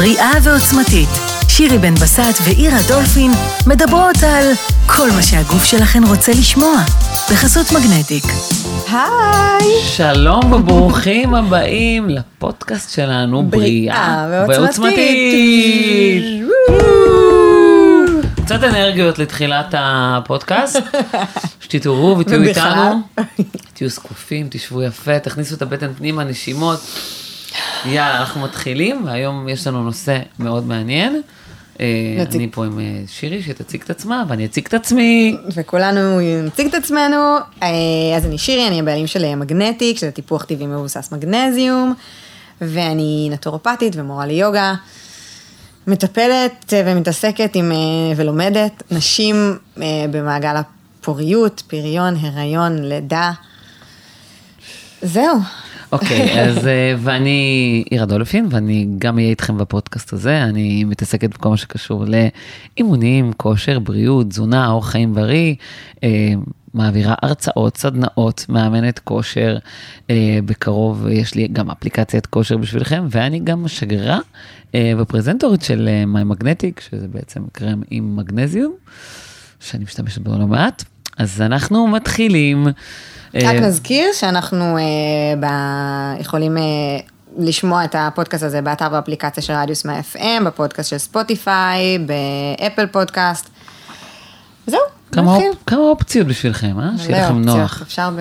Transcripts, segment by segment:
בריאה ועוצמתית. שירי בן בסט ואירה דולפין מדברות על כל מה שהגוף שלכן רוצה לשמוע, בחסות מגנטיק. היי! שלום וברוכים הבאים לפודקאסט שלנו, בריאה ועוצמתית. קצת אנרגיות לתחילת הפודקאסט, שתתעוררו ותהיו. איתנו, תהיו זקופים, תשבו יפה, תכניסו את הבטן פנימה, נשימות. יאללה, אנחנו מתחילים, והיום יש לנו נושא מאוד מעניין. אה. אני פה עם אה, שירי שתציג את עצמה, ואני אציג את עצמי. וכולנו נציג את עצמנו. אה, אז אני שירי, אני הבעלים של מגנטיק, שזה טיפוח טבעי מבוסס מגנזיום, ואני נטורופטית ומורה ליוגה. מטפלת ומתעסקת עם, ולומדת נשים במעגל הפוריות, פריון, הריון, לידה. זהו. אוקיי, אז אה, ואני עירה דולפין, ואני גם אהיה איתכם בפודקאסט הזה, אני מתעסקת בכל מה שקשור לאימונים, כושר, בריאות, תזונה, אורח חיים בריא, אה, מעבירה הרצאות, סדנאות, מאמנת כושר, אה, בקרוב יש לי גם אפליקציית כושר בשבילכם, ואני גם שגרירה אה, ופרזנטורית של אה, My Magnetic, שזה בעצם קרם עם מגנזיום, שאני משתמשת בו לא מעט. אז אנחנו מתחילים. רק אה, נזכיר שאנחנו אה, ב... יכולים אה, לשמוע את הפודקאסט הזה באתר ואפליקציה של רדיוס מאה FM, בפודקאסט של Spotify, ב Apple Podcast. זהו, כמה, נתחיל. אופ, כמה אופציות בשבילכם, אה? שיהיה לכם מלא נוח. אופציות, אפשר ב...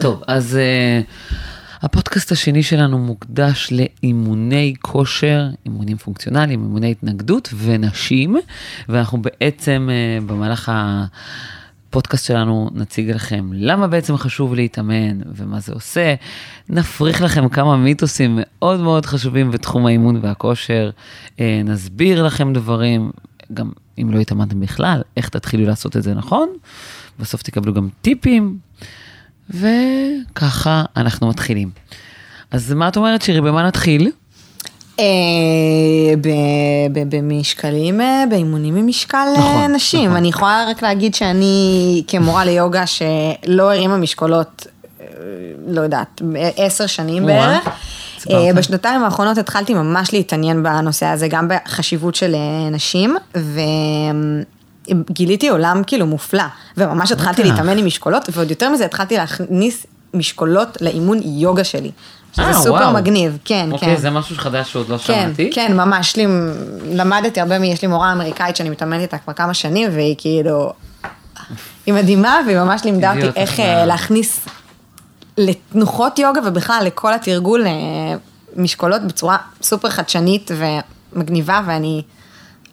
טוב, אז אה, הפודקאסט השני שלנו מוקדש לאימוני כושר, אימונים פונקציונליים, אימוני התנגדות ונשים, ואנחנו בעצם uh, במהלך הפודקאסט שלנו נציג לכם למה בעצם חשוב להתאמן ומה זה עושה. נפריך לכם כמה מיתוסים מאוד מאוד חשובים בתחום האימון והכושר, uh, נסביר לכם דברים, גם אם לא התאמנתם בכלל, איך תתחילו לעשות את זה נכון. בסוף תקבלו גם טיפים. וככה אנחנו מתחילים. אז מה את אומרת, שירי, במה נתחיל? אה, במשקלים, אה, באימונים ממשקל אה, נכון, נשים. נכון. אני יכולה רק להגיד שאני כמורה ליוגה שלא הרימה משקולות, לא יודעת, עשר שנים בערך. בשנתיים האחרונות התחלתי ממש להתעניין בנושא הזה, גם בחשיבות של נשים, וגיליתי עולם כאילו מופלא, וממש התחלתי. להתאמן עם משקולות, ועוד יותר מזה התחלתי להכניס משקולות לאימון יוגה שלי. שזה אה, סופר וואו. מגניב, כן, כן. אוקיי, זה משהו חדש שעוד לא כן, שמעתי. כן, ממש, לי, למדתי הרבה, מ- יש לי מורה אמריקאית שאני מתאמנת איתה כבר כמה שנים, והיא כאילו, היא מדהימה, והיא ממש לימדה אותי איך אה, להכניס לתנוחות יוגה ובכלל לכל התרגול אה, משקולות בצורה סופר חדשנית ומגניבה, ואני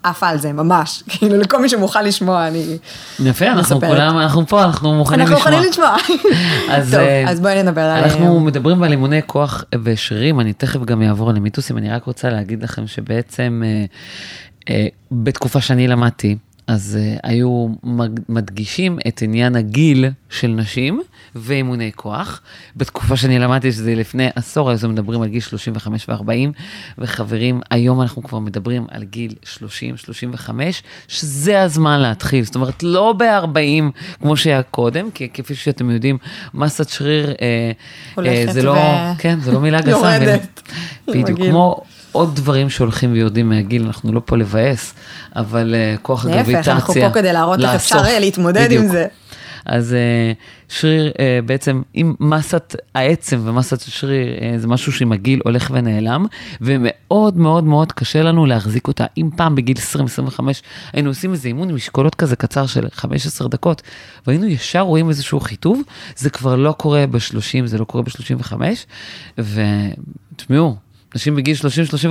עפה על זה, ממש. כאילו, לכל מי שמוכן לשמוע, אני... יפה, אנחנו. כולם, אנחנו פה, אנחנו מוכנים אנחנו לשמוע. יכולים לשמוע. אז, טוב, אה, אז בואי נדבר על... אנחנו מדברים על אימוני כוח ושרירים, אני תכף גם אעבור על המיתוסים, אני רק רוצה להגיד לכם שבעצם אה, אה, בתקופה שאני למדתי, אז אה, היו מדגישים את עניין הגיל של נשים ואימוני כוח. בתקופה שאני למדתי, שזה לפני עשור, אז מדברים על גיל 35 ו-40, וחברים, היום אנחנו כבר מדברים על גיל 30-35, שזה הזמן להתחיל. זאת אומרת, לא ב-40 כמו שהיה קודם, כי כפי שאתם יודעים, מסת שריר, אה, אה, זה לא, ו- כן, זה לא מילה גסה. יורדת בדיוק. כמו עוד דברים שהולכים ויורדים מהגיל, אנחנו לא פה לבאס, אבל אה, כוח הגרביטציה. להפך, אנחנו פה כדי להראות איך אפשר לאסוף. להתמודד עם. זה. אז אה, שריר, אה, בעצם, אם מסת העצם ומסת השריר אה, זה משהו שעם הגיל הולך ונעלם, ומאוד מאוד מאוד קשה לנו להחזיק אותה. אם פעם בגיל 20-25 היינו עושים איזה אימון עם משקולות כזה קצר של 15 דקות, והיינו ישר רואים איזשהו חיטוב, זה כבר לא קורה ב-30, זה לא קורה ב-35, ותשמעו, נשים בגיל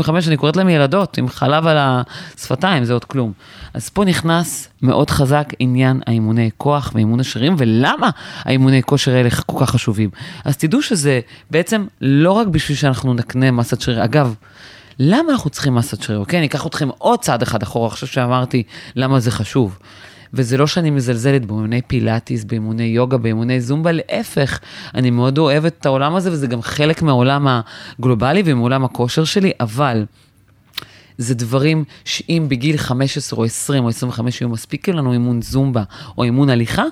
30-35, אני קוראת להם ילדות, עם חלב על השפתיים, זה עוד כלום. אז פה נכנס מאוד חזק עניין האימוני כוח ואימון השרירים, ולמה האימוני כושר האלה כל כך חשובים. אז תדעו שזה בעצם לא רק בשביל שאנחנו נקנה מסת שריר. אגב, למה אנחנו צריכים מסת שריר? אוקיי, אני אקח אתכם עוד צעד אחד אחורה, עכשיו שאמרתי למה זה חשוב. וזה לא שאני מזלזלת באימוני פילאטיס, באימוני יוגה, באימוני זומבה, להפך, אני מאוד אוהבת את העולם הזה, וזה גם חלק מהעולם הגלובלי ומעולם הכושר שלי, אבל זה דברים שאם בגיל 15 או 20 או 25 היו מספיק לנו אימון זומבה או אימון הליכה,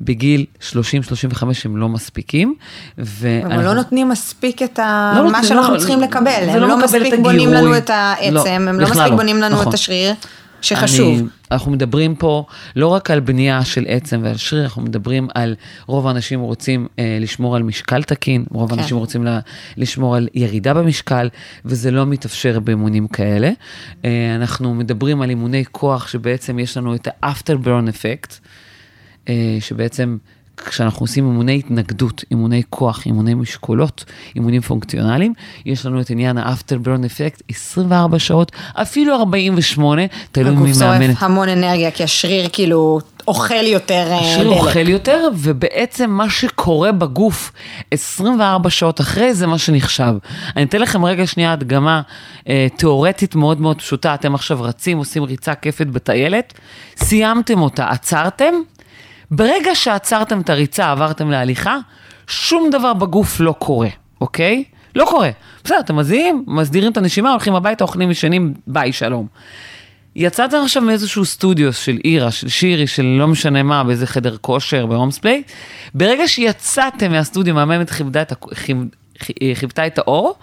בגיל 30-35 הם לא מספיקים. אבל לא נותנים מספיק את ה... לא מה נותנים, שאנחנו לא- צריכים לקבל. הם לא לא מספיק בונים. לנו את העצם, לא, הם לא מספיק לא. בונים לנו נכון. את השריר, שחשוב. אני, אנחנו מדברים פה לא רק על בנייה של עצם ועל שריר, אנחנו מדברים על רוב האנשים רוצים אה, לשמור על משקל תקין, רוב כן. האנשים רוצים לה, לשמור על ירידה במשקל, וזה לא מתאפשר באימונים כאלה. אה, אנחנו מדברים על אימוני כוח שבעצם יש לנו את ה-after burn effect, אה, שבעצם כשאנחנו עושים אימוני התנגדות, אימוני כוח, אימוני משקולות, אימונים פונקציונליים, יש לנו את עניין ה-after burn effect 24 שעות, אפילו 48, תלוי מי הגוף מאמן. שורף המון אנרגיה, כי השריר כאילו אוכל יותר אה, השריר דלק. אוכל יותר, ובעצם מה שקורה בגוף 24 שעות אחרי זה מה שנחשב. אני אתן לכם רגע שנייה הדגמה אה, תיאורטית מאוד מאוד פשוטה. אתם עכשיו רצים, עושים ריצה כיפת בטיילת, סיימתם אותה, עצרתם, ברגע שעצרתם את הריצה, עברתם להליכה, שום דבר בגוף לא קורה, אוקיי? לא קורה. בסדר, אתם מזיעים, מסדירים את הנשימה, הולכים הביתה, אוכלים, ישנים, ביי, שלום. יצאתם עכשיו מאיזשהו סטודיו של אירה, של שירי, של לא משנה מה, באיזה חדר כושר, בהומספליי, ברגע שיצאתם מהסטודיו, מהממת כיבדה את, כיבתה את האור,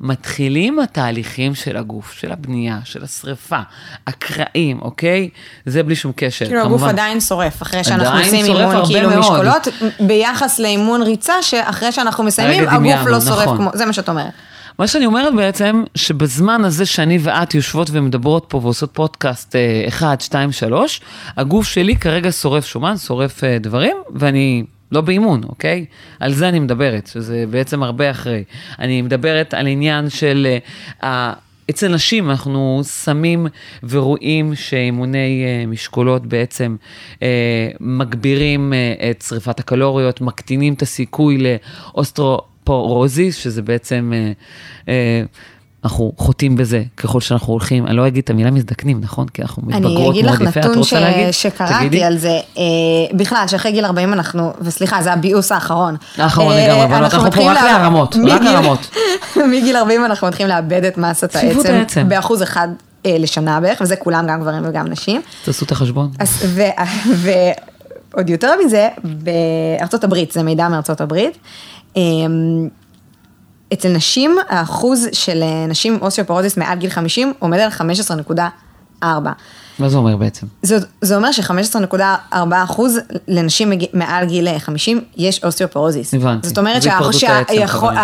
מתחילים התהליכים של הגוף, של הבנייה, של השריפה, הקרעים, אוקיי? זה בלי שום קשר, כאילו הגוף עדיין שורף, אחרי שאנחנו עושים שורף אימון כאילו מאוד. משקולות, ביחס לאימון ריצה, שאחרי שאנחנו מסיימים, הגוף דמיינו, לא שורף נכון. כמו, זה מה שאת אומרת. מה שאני אומרת בעצם, שבזמן הזה שאני ואת יושבות ומדברות פה ועושות פודקאסט 1, 2, 3, הגוף שלי כרגע שורף שומן, שורף אה, דברים, ואני לא באימון, אוקיי? על זה אני מדברת, שזה בעצם הרבה אחרי. אני מדברת על עניין של... ה- אצל נשים אנחנו שמים ורואים שאימוני אה, משקולות בעצם אה, מגבירים את שריפת הקלוריות, מקטינים את הסיכוי לאוסטרופורוזיס, שזה בעצם, אה, אה, אנחנו חוטאים בזה ככל שאנחנו הולכים, אני לא אגיד את המילה מזדקנים, נכון? כי אנחנו אני מתבגרות אגיד לך מאוד יפה, את נתון. רוצה להגיד? שקראתי תגידי. על זה, אה, בכלל, שאחרי גיל 40 אנחנו, וסליחה, זה הביוס האחרון. האחרון אה, לגמרי, אבל אנחנו פה רק לה- להרמות, רק מגיל- הרמות. מגיל 40 אנחנו מתחילים לאבד את מסת העצם. באחוז אחד אה, לשנה בערך, וזה כולם, גם גברים וגם נשים. תעשו את החשבון. ועוד יותר מזה, בארצות הברית, זה מידע מארצות הברית, אמ, אצל נשים, האחוז של אה, נשים עם אוסיופורוזיס מעל גיל 50 עומד על 15.4. מה זה אומר בעצם? זה, זה אומר ש-15.4 אחוז לנשים מג... מעל גיל 50 יש אוסיופורוזיס. הבנתי. זאת אומרת.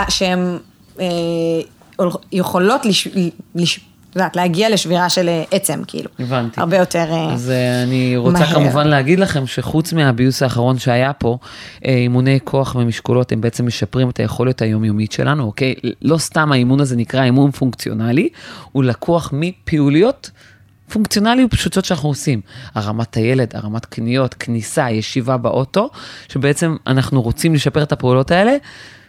שהן אה, יכולות לש... לש... יודעת, להגיע לשבירה של אה, עצם, כאילו. הבנתי. הרבה יותר אה, אז אה, אני רוצה מהר. כמובן להגיד לכם שחוץ מהביוס האחרון שהיה פה, אימוני כוח ומשקולות הם בעצם משפרים את היכולת היומיומית שלנו, אוקיי? לא סתם האימון הזה נקרא אימון פונקציונלי, הוא לקוח מפעוליות. פונקציונליות פשוטות שאנחנו עושים, הרמת הילד, הרמת קניות, כניסה, ישיבה באוטו, שבעצם אנחנו רוצים לשפר את הפעולות האלה,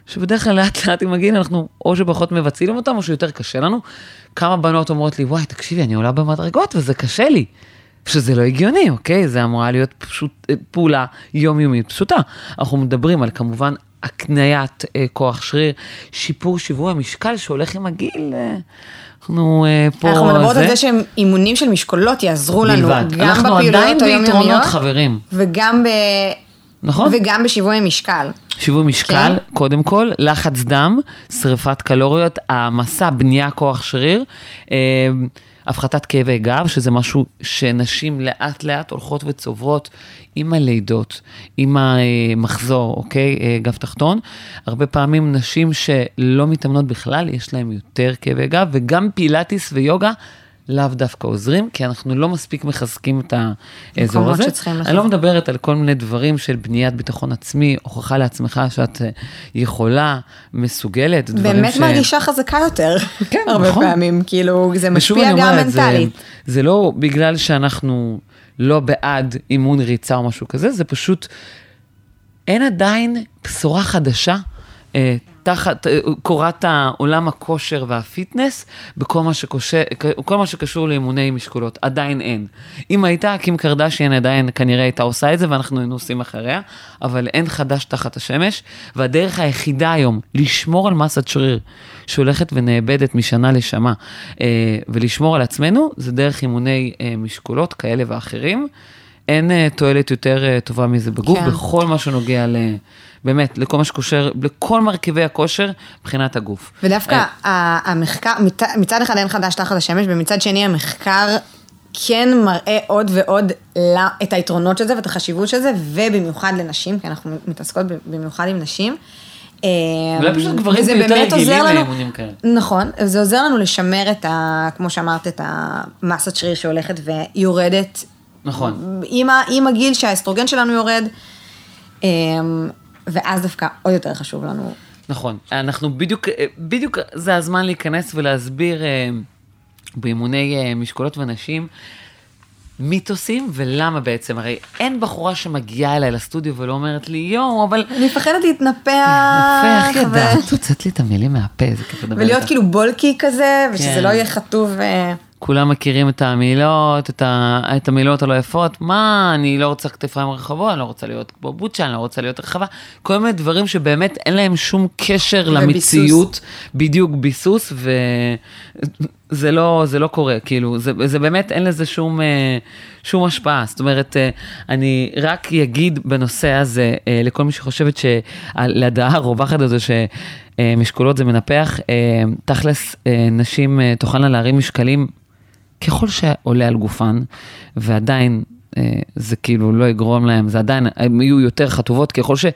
שבדרך כלל לאט לאט עם הגיל אנחנו או שפחות מבצעים אותם או שיותר קשה לנו. כמה בנות אומרות לי, וואי, תקשיבי, אני עולה במדרגות וזה קשה לי. שזה לא הגיוני, אוקיי? זה אמורה להיות פשוט אה, פעולה יומיומית פשוטה. אנחנו מדברים על כמובן הקניית אה, כוח שריר, שיפור שיווי המשקל שהולך עם הגיל. אה, אנחנו אה, פה... אנחנו מדברות על זה שהם אימונים של משקולות יעזרו לנו, בלבד. גם אנחנו עדיין בפעילויות ביתרונות, היומיומיות, חברים. וגם ב... נכון? וגם בשיווי משקל. שיווי משקל, כן. קודם כל, לחץ דם, שריפת קלוריות, העמסה, בנייה כוח שריר, אה, הפחתת כאבי גב, שזה משהו שנשים לאט לאט הולכות וצוברות עם הלידות, עם המחזור, אוקיי? אה, גב תחתון. הרבה פעמים נשים שלא מתאמנות בכלל, יש להן יותר כאבי גב, וגם פילאטיס ויוגה. לאו דווקא עוזרים, כי אנחנו לא מספיק מחזקים את האזור הזה. אני לא. מדברת על כל מיני דברים של בניית ביטחון עצמי, הוכחה לעצמך שאת אה, יכולה, מסוגלת, דברים באמת ש... מרגישה חזקה יותר, כן, הרבה נכון. פעמים, כאילו, זה משפיע גם אומרת, זה- מנטלית. זה לא בגלל שאנחנו לא בעד אימון ריצה או משהו כזה, זה פשוט, אין עדיין בשורה חדשה. אה, תחת אה, קורת העולם הכושר והפיטנס, בכל מה, שקושר, כל מה שקשור לאימוני משקולות, עדיין אין. אם הייתה, קים קרדשיין עדיין כנראה הייתה עושה את זה ואנחנו היינו עושים אחריה, אבל אין חדש תחת השמש, והדרך היחידה היום לשמור על מסת שריר שהולכת ונאבדת משנה לשנה, אה, ולשמור על עצמנו, זה דרך אימוני אה, משקולות כאלה ואחרים. אין אה, תועלת יותר אה, טובה מזה בגוף, כן. בכל מה שנוגע ל... באמת, לכל מה שקושר, לכל מרכיבי הכושר מבחינת הגוף. ודווקא אה, המחקר, מצ- מצד אחד אין חדש תחת השמש, ומצד שני המחקר כן מראה עוד ועוד ל- את היתרונות של זה ואת החשיבות של זה, ובמיוחד לנשים, כי אנחנו מתעסקות במיוחד עם נשים. אולי פשוט גברים וזה יותר רגילים לאימונים כאלה. נכון, זה עוזר לנו לשמר את ה... כמו שאמרת, את המסת שריר שהולכת ויורדת. נכון. עם, ה, עם הגיל שהאסטרוגן שלנו יורד, אה, ואז דווקא עוד יותר חשוב לנו. נכון, אנחנו בדיוק, אה, בדיוק זה הזמן להיכנס ולהסביר אה, באימוני אה, משקולות ונשים מיתוסים ולמה בעצם, הרי אין בחורה שמגיעה אליי לסטודיו ולא אומרת לי, יואו, אבל... אני מפחדת להתנפח. ו- ידעת? הוצאת לי את המילים מהפה, זה כיף לדבר ולהיות. כאילו בולקי כזה, ושזה כן. לא יהיה חטוב. כולם מכירים את המילות, את, ה... את המילות הלא יפות, מה, אני לא רוצה כתפיים רחבות, אני לא רוצה להיות כמו בוצ'ה, אני לא רוצה להיות רחבה, כל מיני דברים שבאמת אין להם שום קשר וביסוס. למציאות, בדיוק ביסוס, וזה לא, זה לא קורה, כאילו, זה, זה באמת אין לזה שום, אה, שום השפעה, זאת אומרת, אה, אני רק אגיד בנושא הזה, אה, לכל מי שחושבת שלדעה הרווחת הזו, שמשקולות זה מנפח, תכלס, נשים תוכלנה להרים משקלים ככל שעולה על גופן, ועדיין אה, זה כאילו לא יגרום להם, זה עדיין, הן יהיו יותר חטובות, ככל ש...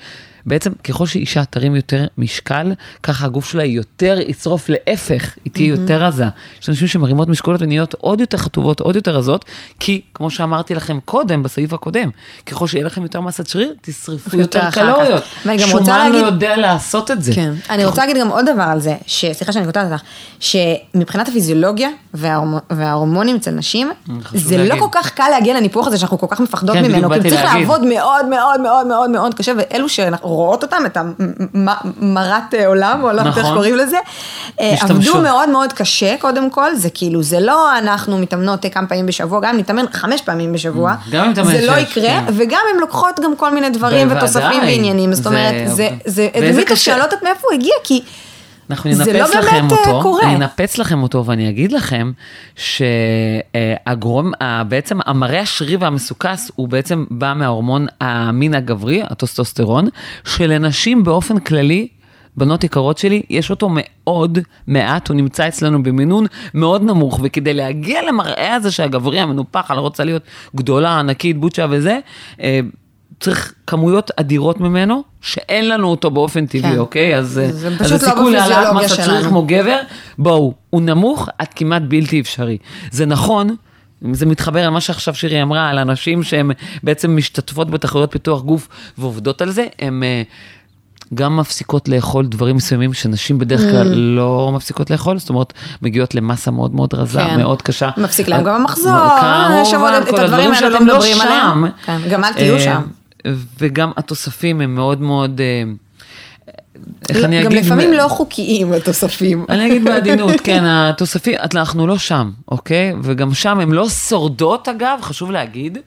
בעצם ככל שאישה תרים יותר משקל, ככה הגוף שלה יותר יצרוף להפך, היא תהיה יותר רזה. יש אנשים שמרימות משקולות ונהיות עוד יותר חטובות, עוד יותר רזות, כי כמו שאמרתי לכם קודם, בסעיף הקודם, ככל שיהיה לכם יותר מסת שריר, תשרפו יותר. קלוריות. ואני גם רוצה שומן לא להגיד- יודע לעשות את זה. כן. אני רוצה להגיד גם עוד דבר על זה, סליחה שאני קוטעת אותך, שמבחינת הפיזיולוגיה וההורמ- וההורמונים אצל נשים, זה לא להגיד. כל כך קל להגיע לניפוח הזה שאנחנו כל כך מפחדות כן, ממנו, כאילו צריך להגיד. לעבוד מאוד מאוד מאוד מאוד מאוד קשה, ואלו שרואות אותם, את המרת עולם, או לא יודעת איך נכון. קוראים לזה, אה. עבדו מאוד מאוד קשה קודם כל, זה כאילו, זה לא אנחנו מתאמנות כמה פעמים בשבוע, גם אם נתאמן חמש פעמים בשבוע, זה לא יקרה, כן. וגם אם לוקחות גם כל מיני דברים. ותוספים ועניינים, זאת זה- אומרת, זה- זה וזה זה מיתוס קשה. שאני לא אנחנו זה ננפץ לא לכם באמת, אה, אותו, קורה. אני אנפץ לכם אותו ואני אגיד לכם שהגורם, בעצם המראה השרירי והמסוכס הוא בעצם בא מההורמון המין הגברי, הטוסטוסטרון, שלנשים באופן כללי, בנות יקרות שלי, יש אותו מאוד מעט, הוא נמצא אצלנו במינון מאוד נמוך, וכדי להגיע למראה הזה שהגברי המנופח, אני לא רוצה להיות גדולה, ענקית, בוצ'ה וזה, אה, צריך כמויות אדירות ממנו, שאין לנו אותו באופן טבעי, כן. אוקיי? אז, אה, אז לא הסיכוי להעלאת בפיזיולוגיה מסת שריר שלנו. כמו גבר, בואו, הוא נמוך עד כמעט בלתי אפשרי. זה נכון, זה מתחבר למה שעכשיו שירי אמרה, על אנשים שהן בעצם משתתפות בתחרויות פיתוח גוף ועובדות על זה, הן אה, גם מפסיקות לאכול דברים מסוימים שנשים בדרך כלל לא מפסיקות לאכול, זאת אומרת, מגיעות למסה מאוד מאוד רזה, כן. מאוד קשה. מפסיק להם גם המחזור, כמובן, יש עוד את כל הדברים האלה שאתם אתם לא מדברים עליהם. כן, גם אל תהיו אה, שם. וגם התוספים הם מאוד מאוד, אה, איך אני גם אגיד? לפעמים לא חוקיים התוספים. אני אגיד בעדינות, כן, התוספים, אנחנו לא שם, אוקיי? וגם שם הן לא שורדות, אגב, חשוב להגיד,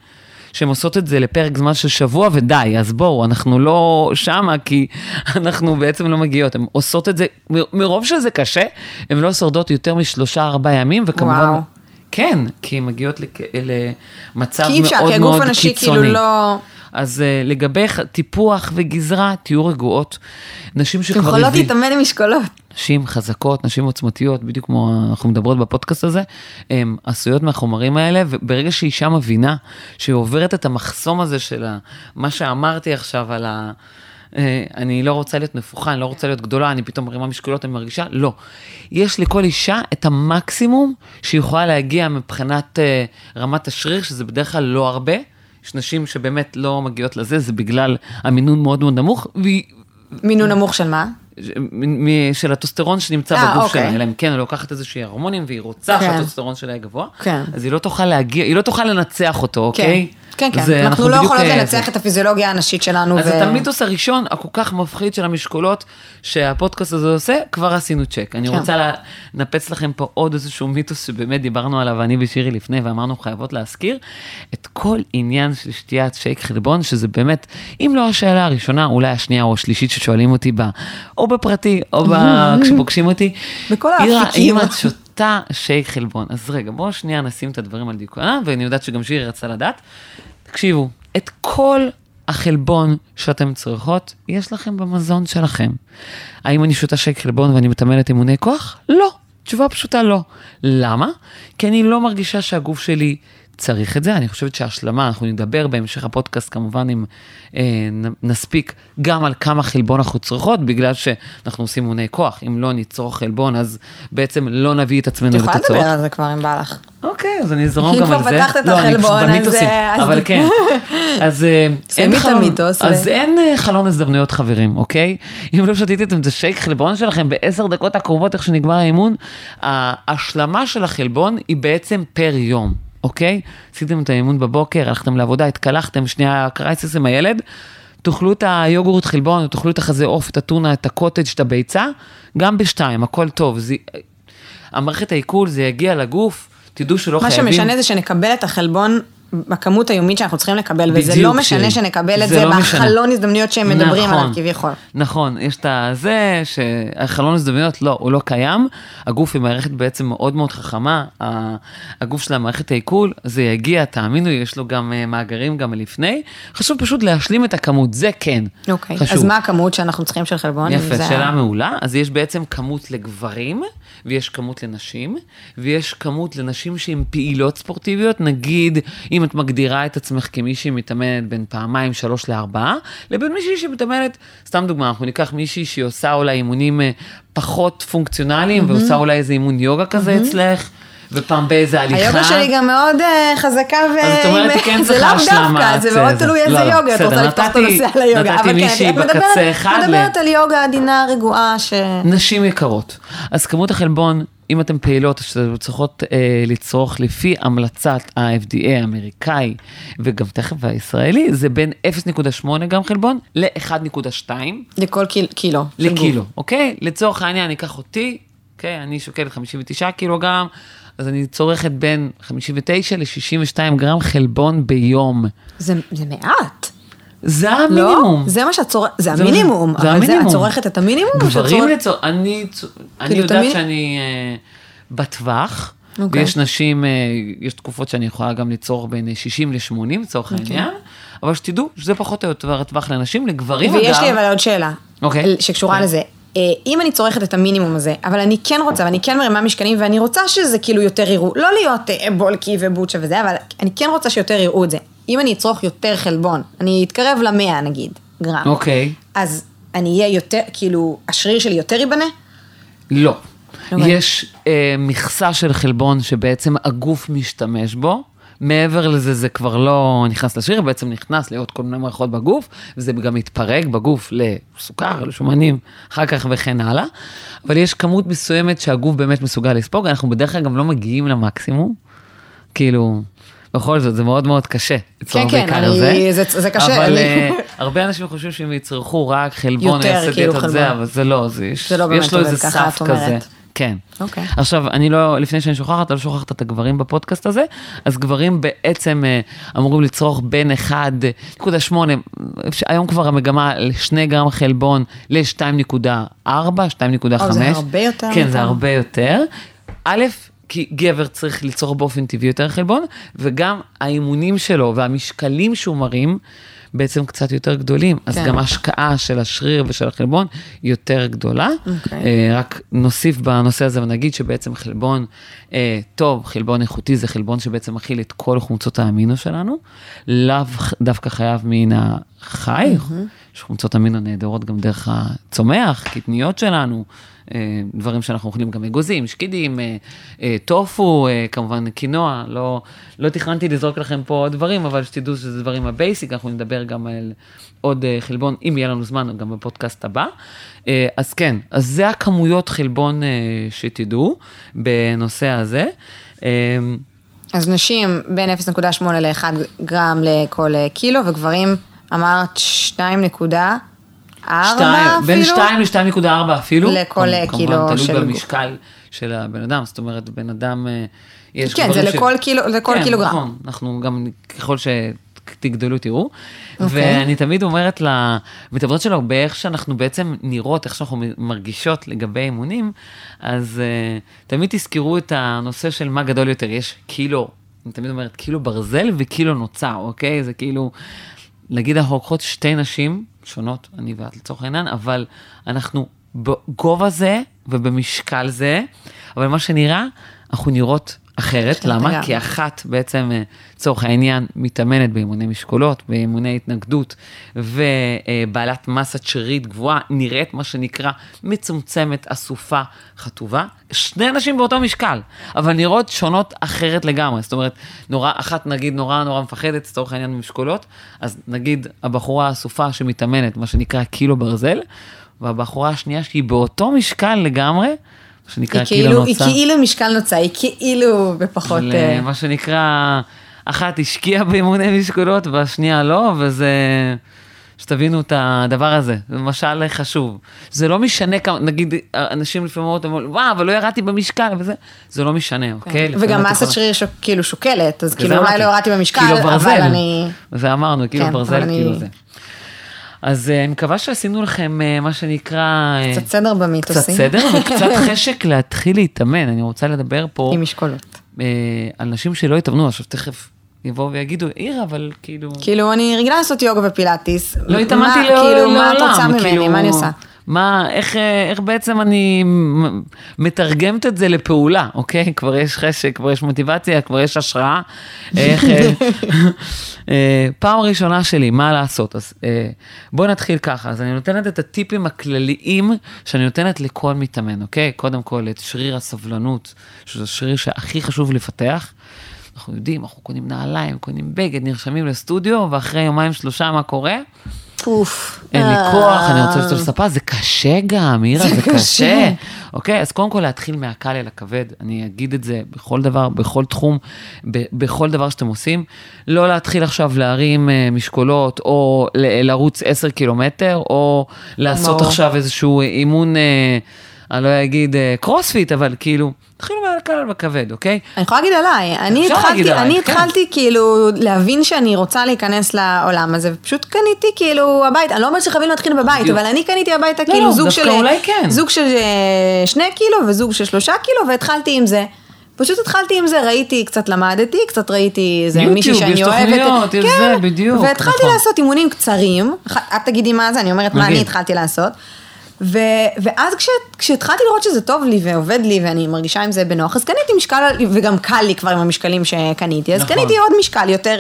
שהן עושות את זה לפרק זמן של שבוע ודי, אז בואו, אנחנו לא שמה, כי אנחנו בעצם לא מגיעות. הן עושות את זה, מרוב שזה קשה, הן לא שורדות יותר משלושה, ארבעה ימים, וכמובן... וואו. כן, כי הן מגיעות למצב כי אי אפשר, מאוד כי הגוף מאוד הנשי קיצוני. כאילו לא... אז uh, לגבי טיפוח וגזרה, תהיו רגועות. נשים אתם שכבר יכולות הבינו- להתאמן עם משקולות. נשים חזקות, נשים עוצמתיות, בדיוק כמו אנחנו מדברות בפודקאסט הזה, הן עשויות מהחומרים האלה, וברגע שאישה מבינה שהיא עוברת את המחסום הזה של ה- מה שאמרתי עכשיו על ה... אה, אני לא רוצה להיות נפוחה, אני לא רוצה להיות גדולה, אני פתאום מרימה משקולות, אני מרגישה, לא. יש לכל אישה את המקסימום שהיא יכולה להגיע מבחינת אה, רמת השריר, שזה בדרך כלל לא הרבה. יש נשים שבאמת לא מגיעות לזה, זה בגלל המינון מאוד מאוד נמוך, והיא, מינון נמוך של מה? של הטוסטרון שנמצא אה, בגוף אוקיי. שלה, אלא אם כן היא לוקחת איזושהי הרמונים והיא רוצה כן. שהטוסטרון שלה יהיה גבוה, כן. אז היא לא תוכל להגיע, היא לא תוכל לנצח אותו, אוקיי? כן, כן, זה- אנחנו לא בדיוק, יכולות אה, לנצח זה- את הפיזיולוגיה הנשית שלנו. אז ו- את המיתוס הראשון, הכל כך מפחיד של המשקולות, שהפודקאסט הזה עושה, כבר עשינו צ'ק. אני כן. רוצה לנפץ לכם פה עוד איזשהו מיתוס שבאמת דיברנו עליו, אני ושירי לפני, ואמרנו חייבות להזכיר, את כל עניין של שתיית שייק חלבון, שזה באמת, אם לא השאלה הראשונה, אולי השנייה או השלישית ששואלים אותי בה, או בפרטי, או ב... כשפוגשים אותי. בכל האפיקים. אם את שותה שייק חלבון, אז רגע, בואו שנייה נשים את הדברים על דיוקנם, ואני יודעת שגם שירי רצה לדעת. תקשיבו, את כל החלבון שאתם צריכות, יש לכם במזון שלכם. האם אני שותה שייק חלבון ואני מתאמנת אימוני כוח? לא. תשובה פשוטה לא. למה? כי אני לא מרגישה שהגוף שלי צריך את זה. אני חושבת שהשלמה, אנחנו נדבר בהמשך הפודקאסט כמובן אם אה, נספיק גם על כמה חלבון אנחנו צריכות, בגלל שאנחנו עושים אימוני כוח. אם לא ניצור חלבון, אז בעצם לא נביא את עצמנו את לתוצאות. יכולה לדבר על זה כבר אם בא לך. אוקיי, אז אני אזרום אם גם כבר על זה. פתחת את לא, החלבון, אז, אה, אז- אבל כן. אז אה, אין את חלון, אז אין אה, חלון הזדמנויות חברים, אוקיי? אם לא שתיתם את השייק חלבון שלכם בעשר דקות הקרובות, איך שנגמר האימון, ההשלמה של החלבון היא בעצם פר יום, אוקיי? עשיתם את האימון בבוקר, הלכתם לעבודה, התקלחתם, שנייה קרייסיס עם הילד. תאכלו את היוגורט חלבון, תאכלו את החזה עוף, את הטונה, את הקוטג', את הביצה, גם בשתיים, הכל טוב. זה, המערכת העיכול, זה יגיע לגוף, תדעו שלא מה חייבים. שמשנה זה שנקבל את החלבון בכמות היומית שאנחנו צריכים לקבל, וזה בדיוק, לא משנה שירי. שנקבל את זה זה לא. בחלון הזדמנויות שהם מדברים נכון. עליו כביכול. נכון, יש את הזה, שהחלון הזדמנויות, לא, הוא לא קיים. הגוף היא מערכת בעצם מאוד מאוד חכמה, הגוף שלה מערכת העיכול, זה יגיע, תאמינו, יש לו גם אה, מאגרים גם לפני. חשוב פשוט להשלים את הכמות, זה כן. אוקיי, חשוב. אז מה הכמות שאנחנו צריכים של חלבון? יפה, זה- שאלה מעולה. אז יש בעצם כמות לגברים, ויש כמות לנשים, ויש כמות לנשים שהן פעילות ספורטיביות, נגיד, אם את מגדירה את עצמך כמישהי מתאמנת בין פעמיים, שלוש לארבעה, לבין מישהי שמתאמנת, סתם דוגמה, אנחנו ניקח מישהי שהיא עושה אולי אימונים אה, פחות פונקציונליים, ועושה אולי איזה אימון יוגה כזה אצלך. ופעם באיזה הליכה. היוגה שלי גם מאוד אה, חזקה, ו... אז את אומרת, היא כן זה צריכה לאו השלמה. דווקא, זה זה- מאוד זה- תלוי איזה לא, לא, יוגה, את רוצה לפתוח את הנושא על היוגה. נתתי כן, מישהי את בקצה אחד ל- מדברת על יוגה עדינה, רגועה, ש... נשים יקרות. אז כמות החלבון, אם אתן פעילות, שאתן צריכות אה, לצרוך לפי המלצת ה-FDA האמריקאי, וגם תכף הישראלי, זה בין 0.8 גרם חלבון ל-1.2 לכל קיל- קילו. לקילו, אוקיי? לצורך העניין, אני אקח אותי, אוקיי? אני שוקלת 59 קילוגרם, אז אני צורכת בין 59 ל-62 גרם חלבון ביום. זה זה מעט. זה לא? המינימום. זה מה שאת צורכת, זה זה המינימום. זה אבל המינימום. את צורכת את המינימום? גברים לצורך, אני, צ- אני כאילו, יודעת תמיד- שאני אה, בטווח, אוקיי. ויש נשים, אה, יש תקופות שאני יכולה גם ליצור בין אה, 60 ל-80 לצורך אוקיי. העניין, אבל שתדעו שזה פחות או יותר הטווח לנשים, לגברים ויש לי אגב, אבל עוד שאלה. אוקיי. שקשורה אוקיי. לזה. אה, אם אני צורכת את המינימום הזה, אבל אני כן רוצה, ואני כן מרימה משקלים, ואני רוצה שזה כאילו יותר יראו, לא להיות אה, בולקי ובוצ'ה וזה, אבל אני כן רוצה שיותר יראו את זה. אם אני אצרוך יותר חלבון, אני אתקרב למאה נגיד, גרם. אוקיי, אז אני אהיה יותר, כאילו, השריר שלי יותר ייבנה? לא. אוקיי. יש אה, מכסה של חלבון שבעצם הגוף משתמש בו. מעבר לזה, זה כבר לא נכנס לשריר, בעצם נכנס לעוד כל מיני מערכות בגוף, וזה גם מתפרק בגוף לסוכר, לשומנים, אחר כך וכן הלאה. אבל יש כמות מסוימת שהגוף באמת מסוגל לספוג, אנחנו בדרך כלל גם לא מגיעים למקסימום. כאילו, בכל זאת, זה מאוד מאוד קשה. כן, בעיקר אני- זה- זה קשה, אבל אני- אה, הרבה אנשים חושבים שהם יצרכו רק חלבון, יותר, כאילו, דיאטות זה, חלבון. אבל זה לא, זה יש, זה לא באמת יש לו איזה סף כזה. כן. אוקיי. עכשיו, אני לא, לפני שאני שוכחת, לא שוכחת את הגברים בפודקאסט הזה, אז גברים בעצם אה, אמורים לצרוך בין 1.8, היום כבר המגמה ל-2 גרם חלבון ל-2.4, 2.5. או, זה הרבה יותר כן, זה. הרבה יותר. א', כי גבר צריך ליצור באופן טבעי יותר חלבון, וגם האימונים שלו והמשקלים שהוא מרים, בעצם קצת יותר גדולים, אז כן. גם ההשקעה של השריר ושל החלבון יותר גדולה. אוקיי. אה, רק נוסיף בנושא הזה ונגיד שבעצם חלבון אה, טוב, חלבון איכותי, זה חלבון שבעצם מכיל את כל חומצות האמינו שלנו, לאו דווקא חייב מן החי, יש חומצות אמינו נהדרות גם דרך הצומח, קטניות שלנו. אה, דברים שאנחנו אוכלים גם אגוזים, שקדים, אה, אה, טופו, כמובן קינואה, לא, לא תכננתי לזרוק לכם פה עוד דברים, אבל שתדעו שזה דברים ה basic, אנחנו נדבר גם על עוד חלבון, אם יהיה לנו זמן, גם בפודקאסט הבא. אז כן, אז זה הכמויות חלבון שתדעו בנושא הזה. אז נשים בין 0.8 ל-1 גרם לכל קילו, וגברים אמרת 2.4 שתיים, אפילו? בין 2 ל-2.4 אפילו. לכל, כמובן, קילו תלוי של גוף. במשקל של הבן אדם, זאת אומרת, בן אדם, אה, יש כן, זה ש- לכל קילו- לכל כן, קילוגרם. נכון, אנחנו גם, ככל שתגדלו תראו. אוקיי. ואני תמיד אומרת למתאבדות שלו, באיך שאנחנו בעצם נראות, איך שאנחנו מרגישות לגבי אימונים, אז uh, תמיד תזכרו את הנושא של מה גדול יותר, יש קילו אני תמיד אומרת, קילו ברזל וקילו נוצר, אוקיי? זה כאילו, נגיד אנחנו לוקחות שתי נשים שונות, אני ואת לצורך העניין, אבל אנחנו בגובה זה ובמשקל זה, אבל מה שנראה, אנחנו נראות אחרת, למה? כי אחת בעצם, אה, לצורך העניין, מתאמנת באימוני משקולות, באימוני התנגדות, ובעלת מסת שרירית גבוהה, נראית מה שנקרא מצומצמת, אסופה, חטובה. שני אנשים באותו משקל, אבל נראות שונות אחרת לגמרי. זאת אומרת, נורא, אחת נגיד נורא נורא מפחדת, לצורך העניין ממשקולות, אז נגיד הבחורה האסופה שמתאמנת, מה שנקרא קילו ברזל, והבחורה השנייה שהיא באותו משקל לגמרי, שנקרא היא כאילו, היא נוצה. כאילו משקל נוצה, היא כאילו בפחות... אבל, אה, מה שנקרא, אחת השקיעה באימוני משקולות והשנייה לא, וזה... שתבינו את הדבר הזה, זה משל חשוב. זה לא משנה כמה, נגיד, אנשים לפעמים אומרים, וואו, אבל לא ירדתי במשקל וזה, זה לא משנה, אוקיי? לפעמים וגם מסת יכולה- שריר ש- כאילו שוקלת, אז כאילו אולי לא ירדתי במשקל, קילו ברזל. אבל אני... זה אמרנו, כאילו כן, ברזל, אבל אני- כאילו זה. אז אה, אני מקווה שעשינו לכם אה, מה שנקרא... אה, קצת סדר במיתוסים. קצת סדר וקצת חשק להתחיל להתאמן. אני רוצה לדבר פה עם משקולות. על נשים שלא התאמנו, עכשיו תכף יבואו ויגידו, עירה, אבל כאילו... כאילו, אני רגילה לעשות יוגה ופילאטיס. לא התאמנתי לעולם, כאילו, מה את רוצה ממני? כאילו, מה אני עושה? מה, איך, אה, איך בעצם אני מתרגמת את זה לפעולה, אוקיי? כבר יש חשק, כבר יש מוטיבציה, כבר יש השראה. איך, אה, אה, פעם ראשונה שלי, מה לעשות? אז בואי נתחיל ככה. אז אני נותנת את הטיפים הכלליים שאני נותנת לכל מתאמן, אוקיי? קודם כל, את שריר הסבלנות, שזה שריר שהכי חשוב לפתח. אנחנו יודעים, אנחנו קונים נעליים, קונים בגד, נרשמים לסטודיו, ואחרי יומיים שלושה מה קורה? אוף. אין לי אה. כוח, אני רוצה לשתות לספה, זה קשה גם, מירה, זה קשה. אוקיי, אז קודם כל להתחיל מהקל אל הכבד, אני אגיד את זה בכל דבר, בכל תחום, בכל דבר שאתם עושים. לא להתחיל עכשיו להרים אה, משקולות, או לרוץ 10 קילומטר, או לעשות ברור. עכשיו איזשהו אימון, אה, אני לא אגיד אה, קרוספיט, אבל כאילו, תתחילו מהקל אל הכבד, אוקיי? אני יכולה להגיד עליי, אני התחלתי, אני כן. התחלתי כאילו להבין שאני רוצה להיכנס לעולם הזה, ופשוט קניתי כאילו הבית, אני לא אומרת שחייבים להתחיל בבית, בדיוק. אבל אני קניתי הביתה לא, כאילו לא, זוג של, כן. זוג של אה, שני קילו וזוג של שלושה קילו, והתחלתי עם זה. פשוט התחלתי עם זה, ראיתי, קצת למדתי, קצת ראיתי איזה יוטיוב, מישהי שאני יש אוהבת. תוכניות, יש כן, זה, בדיוק, והתחלתי נכון. לעשות אימונים קצרים, את תגידי מה זה, אני אומרת מה. אני התחלתי לעשות. ו, ואז כש, כשהתחלתי לראות שזה טוב לי ועובד לי ואני מרגישה עם זה בנוח, אז קניתי משקל, וגם קל לי כבר עם המשקלים שקניתי, אז נכון. קניתי עוד משקל יותר...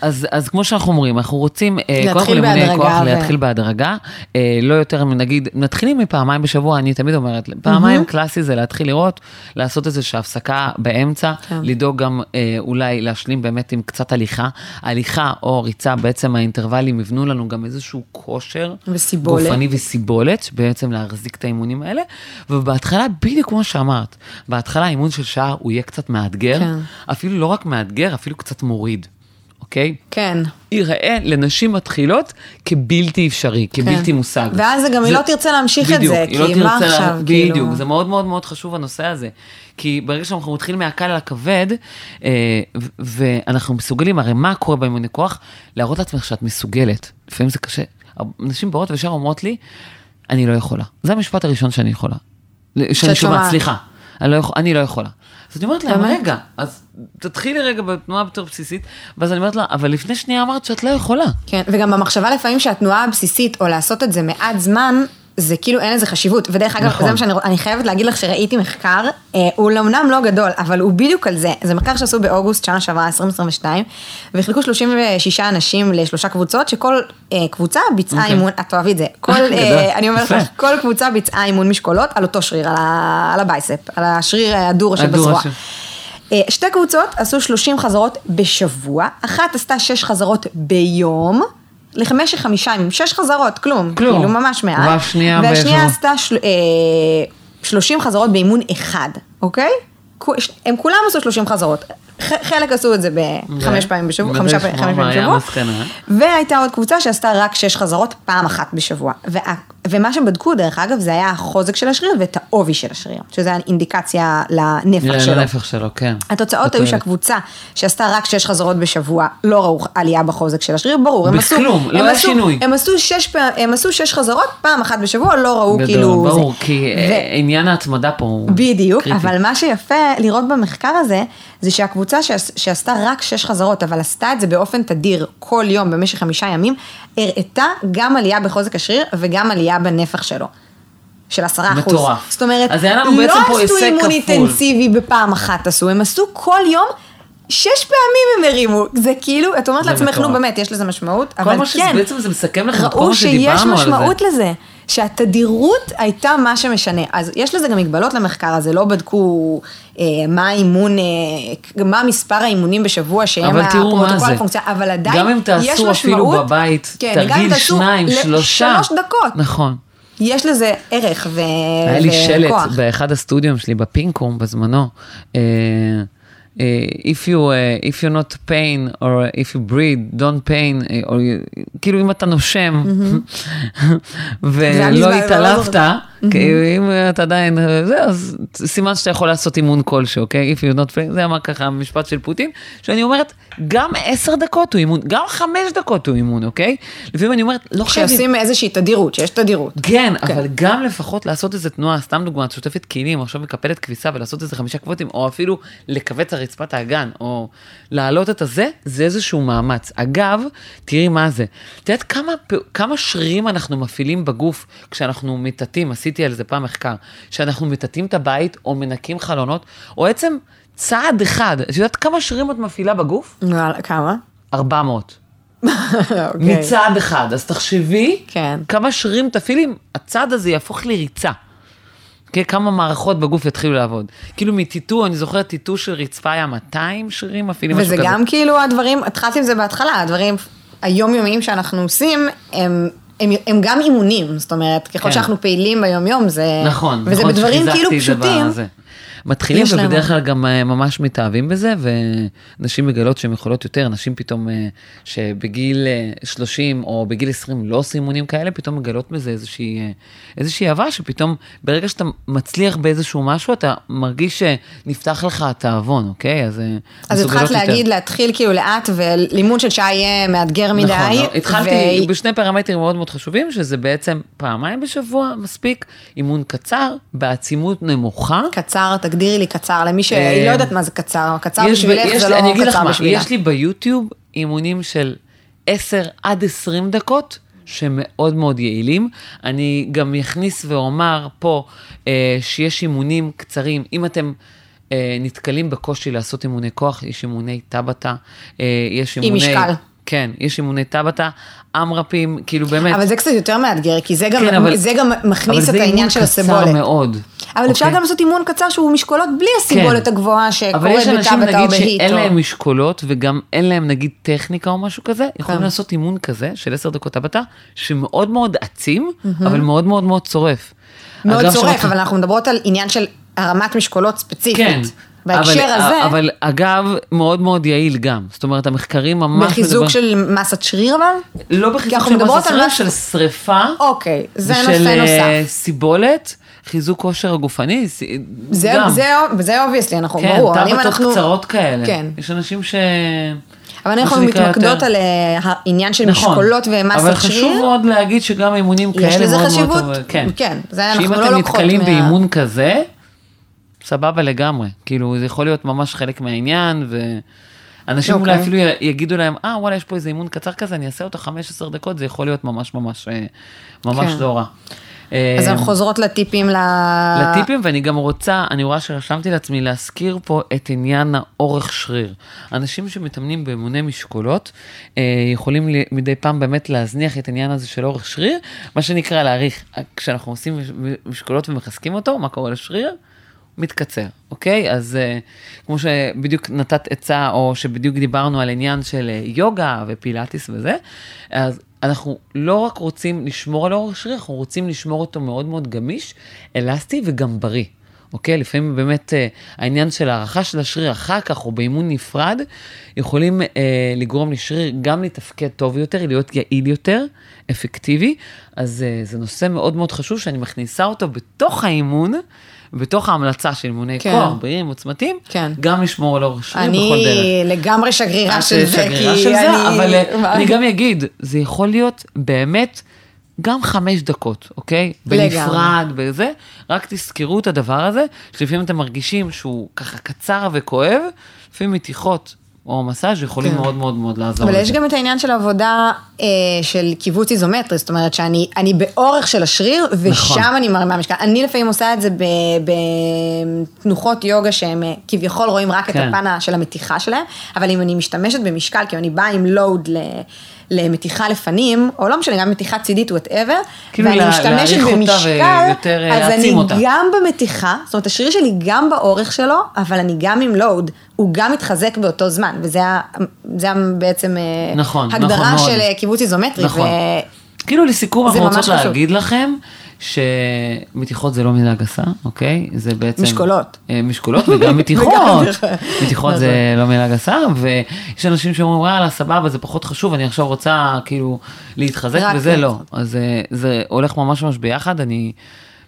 אז, אז כמו שאנחנו אומרים, אנחנו רוצים, אה, קודם כל להתחיל אימוני בהדרגה כוח, ו- להתחיל בהדרגה, אה, לא יותר מנגיד, מתחילים מפעמיים בשבוע, אני תמיד אומרת, פעמיים קלאסי זה להתחיל לראות, לעשות איזושהי הפסקה באמצע, כן. לדאוג גם אה, אולי להשלים באמת עם קצת הליכה. הליכה או ריצה, בעצם האינטרוולים יבנו לנו גם איזשהו כושר. וסיבולת. גופני וסיבולת, בעצם להחזיק את האימונים האלה, ובהתחלה, בדיוק כמו שאמרת, בהתחלה אימון של שעה הוא יהיה קצת מאתגר, כן. אפילו לא רק מאתגר, אפילו קצת מוריד, אוקיי? כן. ייראה לנשים מתחילות כבלתי אפשרי, כבלתי כן. מושג. ואז זה גם, היא לא תרצה להמשיך את בדיוק, זה, היא לא כי מה תרצה לה- עכשיו, בדיוק, כאילו? זה מאוד מאוד מאוד חשוב הנושא הזה. כי ברגע שאנחנו מתחילים מהקל אל הכבד, אה, ואנחנו מסוגלים, הרי מה קורה באימוני כוח? להראות לעצמך שאת מסוגלת. לפעמים זה קשה. נשים באות וישר אומרות לי, אני לא יכולה. זה המשפט הראשון שאני יכולה. שאני שומעת. סליחה, אני לא, יכול, אני לא יכולה. אז אני אומרת להם? רגע, אז תתחילי רגע בתנועה יותר בסיסית, ואז אני אומרת לה, אבל לפני שנייה אמרת שאת לא יכולה. כן, וגם במחשבה לפעמים שהתנועה הבסיסית, או לעשות את זה מעט זמן, זה כאילו אין לזה חשיבות. ודרך אגב, נכון. זה מה שאני אני חייבת להגיד לך שראיתי מחקר, אה, הוא אמנם לא גדול, אבל הוא בדיוק על זה. זה מחקר שעשו באוגוסט שנה שעברה, 2022, וחילקו 36 אנשים לשלושה קבוצות, שכל אה, קבוצה ביצעה אוקיי. אימון, את תאהבי את זה. כל, גדול. אה, אני אומרת. לך, כל קבוצה ביצעה אימון משקולות על אותו שריר, על ה- על הבייספ, על השריר אה, הדור שבזרוע. אה, שתי קבוצות עשו 30 חזרות בשבוע, אחת עשתה 6 חזרות ביום, למשך חמישה ימים, 6 חזרות, כלום, כלום. כאילו ממש מעט, והשנייה והשנייה באיזשהו- עשתה של, אה, 30 חזרות באימון אחד, אוקיי? הם כולם עשו 30 חזרות, חלק עשו את זה בחמש פעמים בשבוע, חמישה לשמוע פעמים בשבוע. והייתה עוד קבוצה שעשתה רק 6 חזרות פעם אחת בשבוע, וה- ומה שבדקו דרך אגב זה היה החוזק של השריר ואת העובי של השריר, שזה האינדיקציה לנפח שלו. לנפח שלו, כן. התוצאות היו. שהקבוצה שעשתה רק שש חזרות בשבוע לא ראו עלייה בחוזק של השריר, ברור, הם עשו, בכלום, לא היה שינוי. הם עשו שש חזרות, פעם אחת בשבוע, לא ראו כאילו... ברור. כי אה, עניין ההתמדה פה הוא בדיוק, קריטי. אבל מה שיפה לראות במחקר הזה, זה שהקבוצה שעש, שעשתה רק שש חזרות, אבל עשתה את זה באופן תדיר כל יום במשך חמישה ימים, הראתה גם עלייה בחוזק השריר וגם עלייה בנפח שלו. של עשרה אחוז. מטורף. זאת אומרת, אז היה לנו בעצם פה לא עשו אימון. אינטנסיבי בפעם אחת עשו, הם עשו כל יום, שש פעמים הם הרימו. זה כאילו, את אומרת לעצמך, נו. באמת, יש לזה משמעות, אבל כן. בעצם זה מסכם לך את כל ראו מה שיש שדיברנו על זה. משמעות לזה, שהתדירות הייתה מה שמשנה. אז יש לזה גם מגבלות למחקר הזה, לא בדקו אה, מה האימון, אה, מה מספר האימונים בשבוע שהם אבל תראו מה הפרוטוקול. הפונקציה, אבל עדיין גם אם יש תעשו אפילו משמעות. בבית כן, תרגיל שניים, שלושה. לשלוש דקות. נכון. יש לזה ערך ו... היה לי שלט וכוח. באחד הסטודיו שלי בפינקום בזמנו. אה, if you uh, if you're not pain or if you breathe don't pain אה, or you, כאילו אם אתה נושם זה היה ולא מזמן, התעלפת, כאילו, אם אתה עדיין זה אז סימן שאתה יכול לעשות אימון כלשהו, אוקיי? if you're not pain, זה אמר ככה המשפט של פוטין, שאני אומרת גם עשר דקות הוא אימון, גם חמש דקות הוא אימון, אוקיי? לפעמים אני אומרת לא חייבים. שעושים איזושהי תדירות, שיש תדירות. כן, אבל גם לפחות לעשות איזה תנועה, סתם דוגמא, את שוטפת כלים, עכשיו מקפלת כביסה ולעשות איזה חמישה קווטים, או אפילו לכווץ על רצפת האגן, או להעלות את הזה, זה איזשהו מאמץ. אגב, תראי מה זה. את יודעת כמה שרירים אנחנו מפעילים בגוף כשאנחנו מטאטאים, עשיתי על זה פעם מחקר, שאנחנו מטאטאים את הבית, או מנקים חלונות, או עצם צעד אחד, את יודעת כמה שרירים את מפעילה בגוף? וואלה, כמה? 400. אוקיי. מצעד אחד. אז תחשבי כן. כמה שרירים תפעילי, הצעד הזה יהפוך לריצה. כן, כמה מערכות בגוף יתחילו לעבוד. כאילו מטיטו, אני זוכרת טיטו של רצפה היה 200 שרירים מפעילים משהו וזה כזה. גם כאילו הדברים, התחלתי עם זה בהתחלה, הדברים היומיומיים שאנחנו עושים, הם... הם, הם גם אימונים, זאת אומרת, ככל כן. שאנחנו פעילים ביום-יום, זה... נכון, וזה נכון, בדברים כאילו פשוטים. מתחילים ובדרך כלל גם אה, ממש מתאהבים בזה, ונשים מגלות שהן יכולות יותר, נשים פתאום אה, שבגיל אה, 30 או בגיל 20 לא עושים אימונים כאלה, פתאום מגלות בזה איזושהי, אה, איזושהי אהבה, שפתאום ברגע שאתה מצליח באיזשהו משהו, אתה מרגיש שנפתח לך התאבון, אוקיי? אז אה, אז התחלת יותר. להגיד להתחיל כאילו לאט, ולימוד של שעה יהיה מאתגר מדי. נכון, לא, התחלתי ו- בשני פרמטרים מאוד מאוד חשובים, שזה בעצם פעמיים בשבוע מספיק, אימון קצר, בעצימות נמוכה. קצר, תגדירי לי קצר, למי אה, שהיא לא יודעת מה זה קצר, קצר בשבילך זה לא אני אגיד לך קצר מה, בשבילה. יש לי ביוטיוב אימונים של 10 עד 20 דקות. שמאוד מאוד יעילים. אני גם אכניס ואומר פה אה, שיש אימונים קצרים. אם אתם אה, נתקלים בקושי לעשות אימוני כוח, יש אימוני טבטה, אה, יש עם אימוני... משקל. כן, יש אימוני טבטה, אמרפים, כאילו באמת. אבל זה קצת יותר מאתגר, כי זה גם, כן, אבל- זה גם מכניס את העניין של אבל זה הסיבולת. אימון קצר מאוד. אבל אפשר אוקיי? גם לעשות אימון קצר שהוא משקולות בלי הסיבולת כן. הגבוהה אבל שקורית יש אנשים בטבתה או נגיד בהיט. שאין או- להם משקולות וגם אין להם נגיד טכניקה או משהו כזה, יכולים כן. לעשות אימון כזה של 10 דקות הבטה, שמאוד מאוד עצים, אבל מאוד מאוד מאוד צורף. מאוד שורף, אבל אנחנו מדברות על עניין של הרמת משקולות ספציפית. כן. בהקשר אבל, הזה, אבל אגב, מאוד מאוד יעיל גם. זאת אומרת, המחקרים ממש... בחיזוק מדבר- של מסת שריר אבל? לא בחיזוק של מסת שריר, משהו- של שריפה. אוקיי, זה נושא אה, נוסף. סיבולת, חיזוק כושר הגופני, זה, גם. זה, זה obviously, אנחנו, כן, ברור. עם טבאטות אנחנו... קצרות כאלה. כן. יש אנשים ש... אבל אנחנו מתמקדות יותר- על אה, העניין של נכון. משקולות ומסת שריר. אבל חשוב מאוד להגיד שגם אימונים כאלה יש לזה מאוד חשיבות, מאוד טוב. כן. כן, זה אנחנו שאם לא אתם לוקחות נתקלים מה- באימון כזה, סבבה לגמרי. כאילו, זה יכול להיות ממש חלק מהעניין, ואנשים אולי אוקיי. אפילו יגידו להם, אה, וואלה, יש פה איזה אימון קצר כזה, אני אעשה אותו 15 דקות, זה יכול להיות ממש ממש, אה, ממש כן. לא רע. אז אה, אנחנו חוזרות לטיפים ל... לטיפים, ואני גם רוצה, אני רואה שרשמתי לעצמי להזכיר פה את עניין האורך שריר. אנשים שמתאמנים באמוני משקולות, אה, יכולים מדי פעם באמת להזניח את העניין הזה של אורך שריר, מה שנקרא להעריך. כשאנחנו עושים מש- משקולות ומחזקים אותו, מה קורה לשריר? מתקצר, אוקיי? אז uh, כמו שבדיוק נתת עצה, או שבדיוק דיברנו על עניין של uh, יוגה ופילאטיס וזה, אז אנחנו לא רק רוצים לשמור על אורך שריר, אנחנו רוצים לשמור אותו מאוד מאוד גמיש, אלסטי וגם בריא. אוקיי? לפעמים באמת אה, העניין של הערכה של השריר אחר כך, או באימון נפרד, יכולים אה, לגרום לשריר גם לתפקד טוב יותר, להיות יעיל יותר, אפקטיבי. אז אה, זה נושא מאוד מאוד חשוב שאני מכניסה אותו בתוך האימון, בתוך ההמלצה של אימוני כן. כוח, בריאים עוצמתיים, כן. גם לשמור על אורך שריר בכל דרך. אני לגמרי שגרירה של זה, שגרירה כי של זה, אני... אבל אה? אני גם אגיד, זה יכול להיות באמת גם חמש דקות, אוקיי? לגמרי. בנפרד, בזה, רק תזכרו את הדבר הזה, שלפעמים אתם מרגישים שהוא ככה קצר וכואב, לפעמים מתיחות או מסאז' יכולים כן. מאוד מאוד מאוד לעזור אבל לזה. יש גם את העניין של עבודה אה, של קיבוץ איזומטרי, זאת אומרת שאני אני באורך של השריר, ושם נכון. אני מרימה משקל. אני לפעמים עושה את זה בתנוחות יוגה שהם אה, כביכול רואים רק את כן. הפן ה- של המתיחה שלהם, אבל אם אני משתמשת במשקל, כי אני באה עם load ל... למתיחה לפנים, או לא משנה, גם מתיחה צידית, whatever, כאילו ואני לה- משתמשת במשקל, אה, אז אני אותה. גם במתיחה, זאת אומרת, השריר שלי גם באורך שלו, אבל אני גם עם לואוד, הוא גם מתחזק באותו זמן, וזה בעצם אה, נכון, נכון הגדרה מאוד. של אה, קיבוץ איזומטרי. נכון. ו- כאילו לסיכום, אנחנו רוצות. להגיד לכם שמתיחות זה לא מילה גסה, אוקיי? זה בעצם... משקולות. אה, משקולות וגם מתיחות. מתיחות זה לא מילה גסה, ויש אנשים שאומרים, וואלה, סבבה, זה פחות חשוב, אני עכשיו רוצה כאילו להתחזק, וזה זה. לא. אז אה, זה הולך ממש ממש ביחד, אני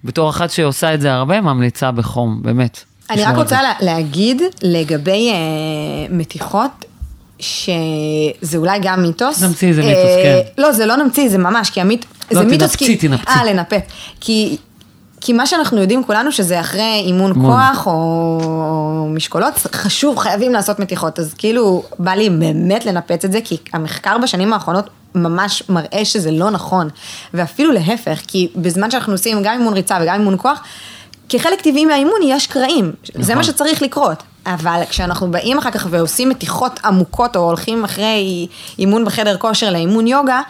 בתור אחת שעושה את זה הרבה, ממליצה בחום, באמת. אני רק. רוצה לה- להגיד לגבי אה, מתיחות, שזה אולי גם מיתוס. נמציא איזה מיתוס, אה, כן. לא, זה לא נמציא, זה ממש, כי המיתוס, לא, זה מיתוס, תנפצי, תנפצי. אה, לנפץ. כי... כי מה שאנחנו יודעים כולנו שזה אחרי אימון אימון. כוח או משקולות, חשוב, חייבים לעשות מתיחות. אז כאילו, בא לי באמת לנפץ את זה, כי המחקר בשנים האחרונות ממש מראה שזה לא נכון. ואפילו להפך, כי בזמן שאנחנו עושים גם אימון ריצה וגם אימון כוח, כחלק טבעי מהאימון יש קרעים. זה נכון. מה שצריך לקרות. אבל כשאנחנו באים אחר כך ועושים מתיחות עמוקות, או הולכים אחרי אימון בחדר כושר לאימון יוגה,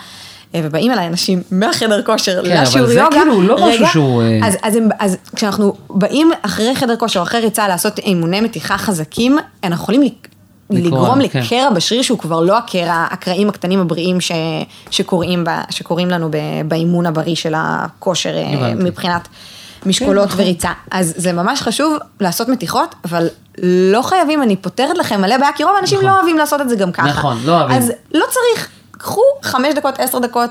אה, ובאים אליי אנשים מהחדר כושר כן, אבל לשיעור זה יוגה. כאילו לא משהו שהוא, אה, אז, אז, הם, אז כשאנחנו באים אחרי חדר כושר, או אחרי ריצה לעשות אימוני מתיחה חזקים, אנחנו יכולים לגרום כן. לקרע בשריר שהוא כבר לא הקרע, הקרעים הקטנים הבריאים ש, שקורים, ב, שקורים לנו ב, באימון הבריא של הכושר אה. מבחינת משקולות כן, נכון. וריצה. אז זה ממש חשוב לעשות מתיחות, אבל לא חייבים, אני פותרת לכם מלא בעיה, כי רוב האנשים נכון. לא אוהבים לעשות את זה גם ככה. נכון, לא אוהבים. אז לא צריך, קחו חמש דקות, עשר דקות,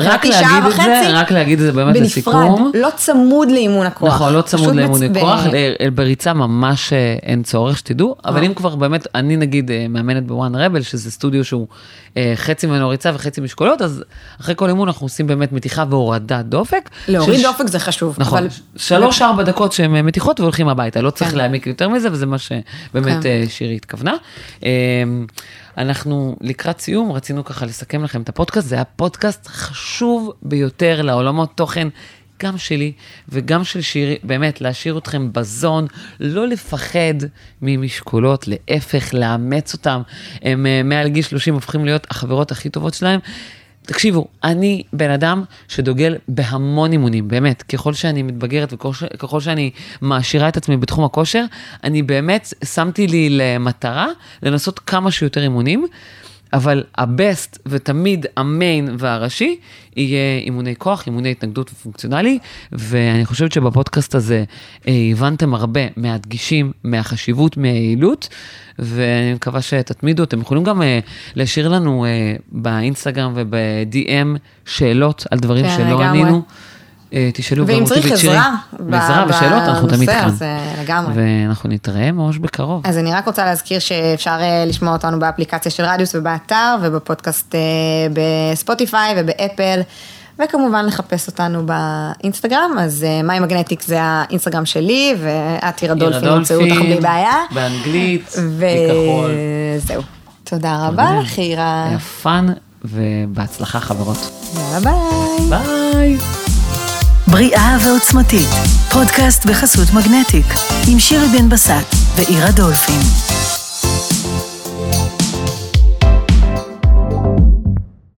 רק להגיד את. זה, רק להגיד את זה באמת לסיכום. בנפרד, לא צמוד לאימון הכוח. נכון, לא צמוד פשוט לאימוני בצ- כוח, ב- ל- בריצה ממש אה, אין צורך שתדעו, אבל אה. אם כבר באמת, אני נגיד אה, מאמנת בוואן רבל, שזה סטודיו שהוא חצי ממנו ריצה וחצי משקולות, אז אחרי כל אימון אנחנו עושים באמת מתיחה והורדת דופק. להוריד דופק זה חשוב. נכון, אבל- שלוש-ארבע דקות שהן מתיחות והולכים הביתה, לא צריך כן. להעמיק יותר מזה, וזה מה שבאמת כן. שירי התכוונה. אנחנו לקראת סיום, רצינו ככה לסכם לכם את הפודקאסט, זה היה פודקאסט חשוב ביותר לעולמות תוכן. גם שלי וגם של שירי, באמת, להשאיר אתכם בזון, לא לפחד ממשקולות, להפך, לאמץ אותם. הם אה, מעל גיל 30 הופכים להיות החברות הכי טובות שלהם. תקשיבו, אני בן אדם שדוגל בהמון אימונים, באמת. ככל שאני מתבגרת וככל שאני מעשירה את עצמי בתחום הכושר, אני באמת שמתי לי למטרה לנסות כמה שיותר אימונים, אבל הבסט ותמיד המיין והראשי יהיה אימוני כוח, אימוני התנגדות ופונקציונלי, ואני חושבת שבפודקאסט הזה אה, הבנתם הרבה מהדגישים, מהחשיבות, מהיעילות, ואני מקווה שתתמידו. אתם יכולים גם אה, להשאיר לנו אה, באינסטגרם וב-DM שאלות על דברים כן, שלא לגמרי. ענינו. אה, תשאלו ואם גם אותי צריך ואת שירי. עזרה ועזרה ושאלות, אנחנו תמיד כאן. אז, לגמרי. ואנחנו נתראה ממש בקרוב. אז אני רק רוצה להזכיר שאפשר אה, לשמוע אותנו באפליקציה של רדיוס ובאתר, ובפודקאסט אה, בספוטיפיי ובאפל, וכמובן לחפש אותנו באינסטגרם, אז מיי מגנטיק זה האינסטגרם שלי, ואת עירה דולפין ימצאו אותך בלי בעיה. באנגלית, בכחול. וזהו. תודה רבה לך, עירה. היה fun, ובהצלחה חברות. יאללה ביי. ביי. בריאה ועוצמתית, פודקאסט בחסות מגנטיק, עם שירי בן בסט ועירה דולפין.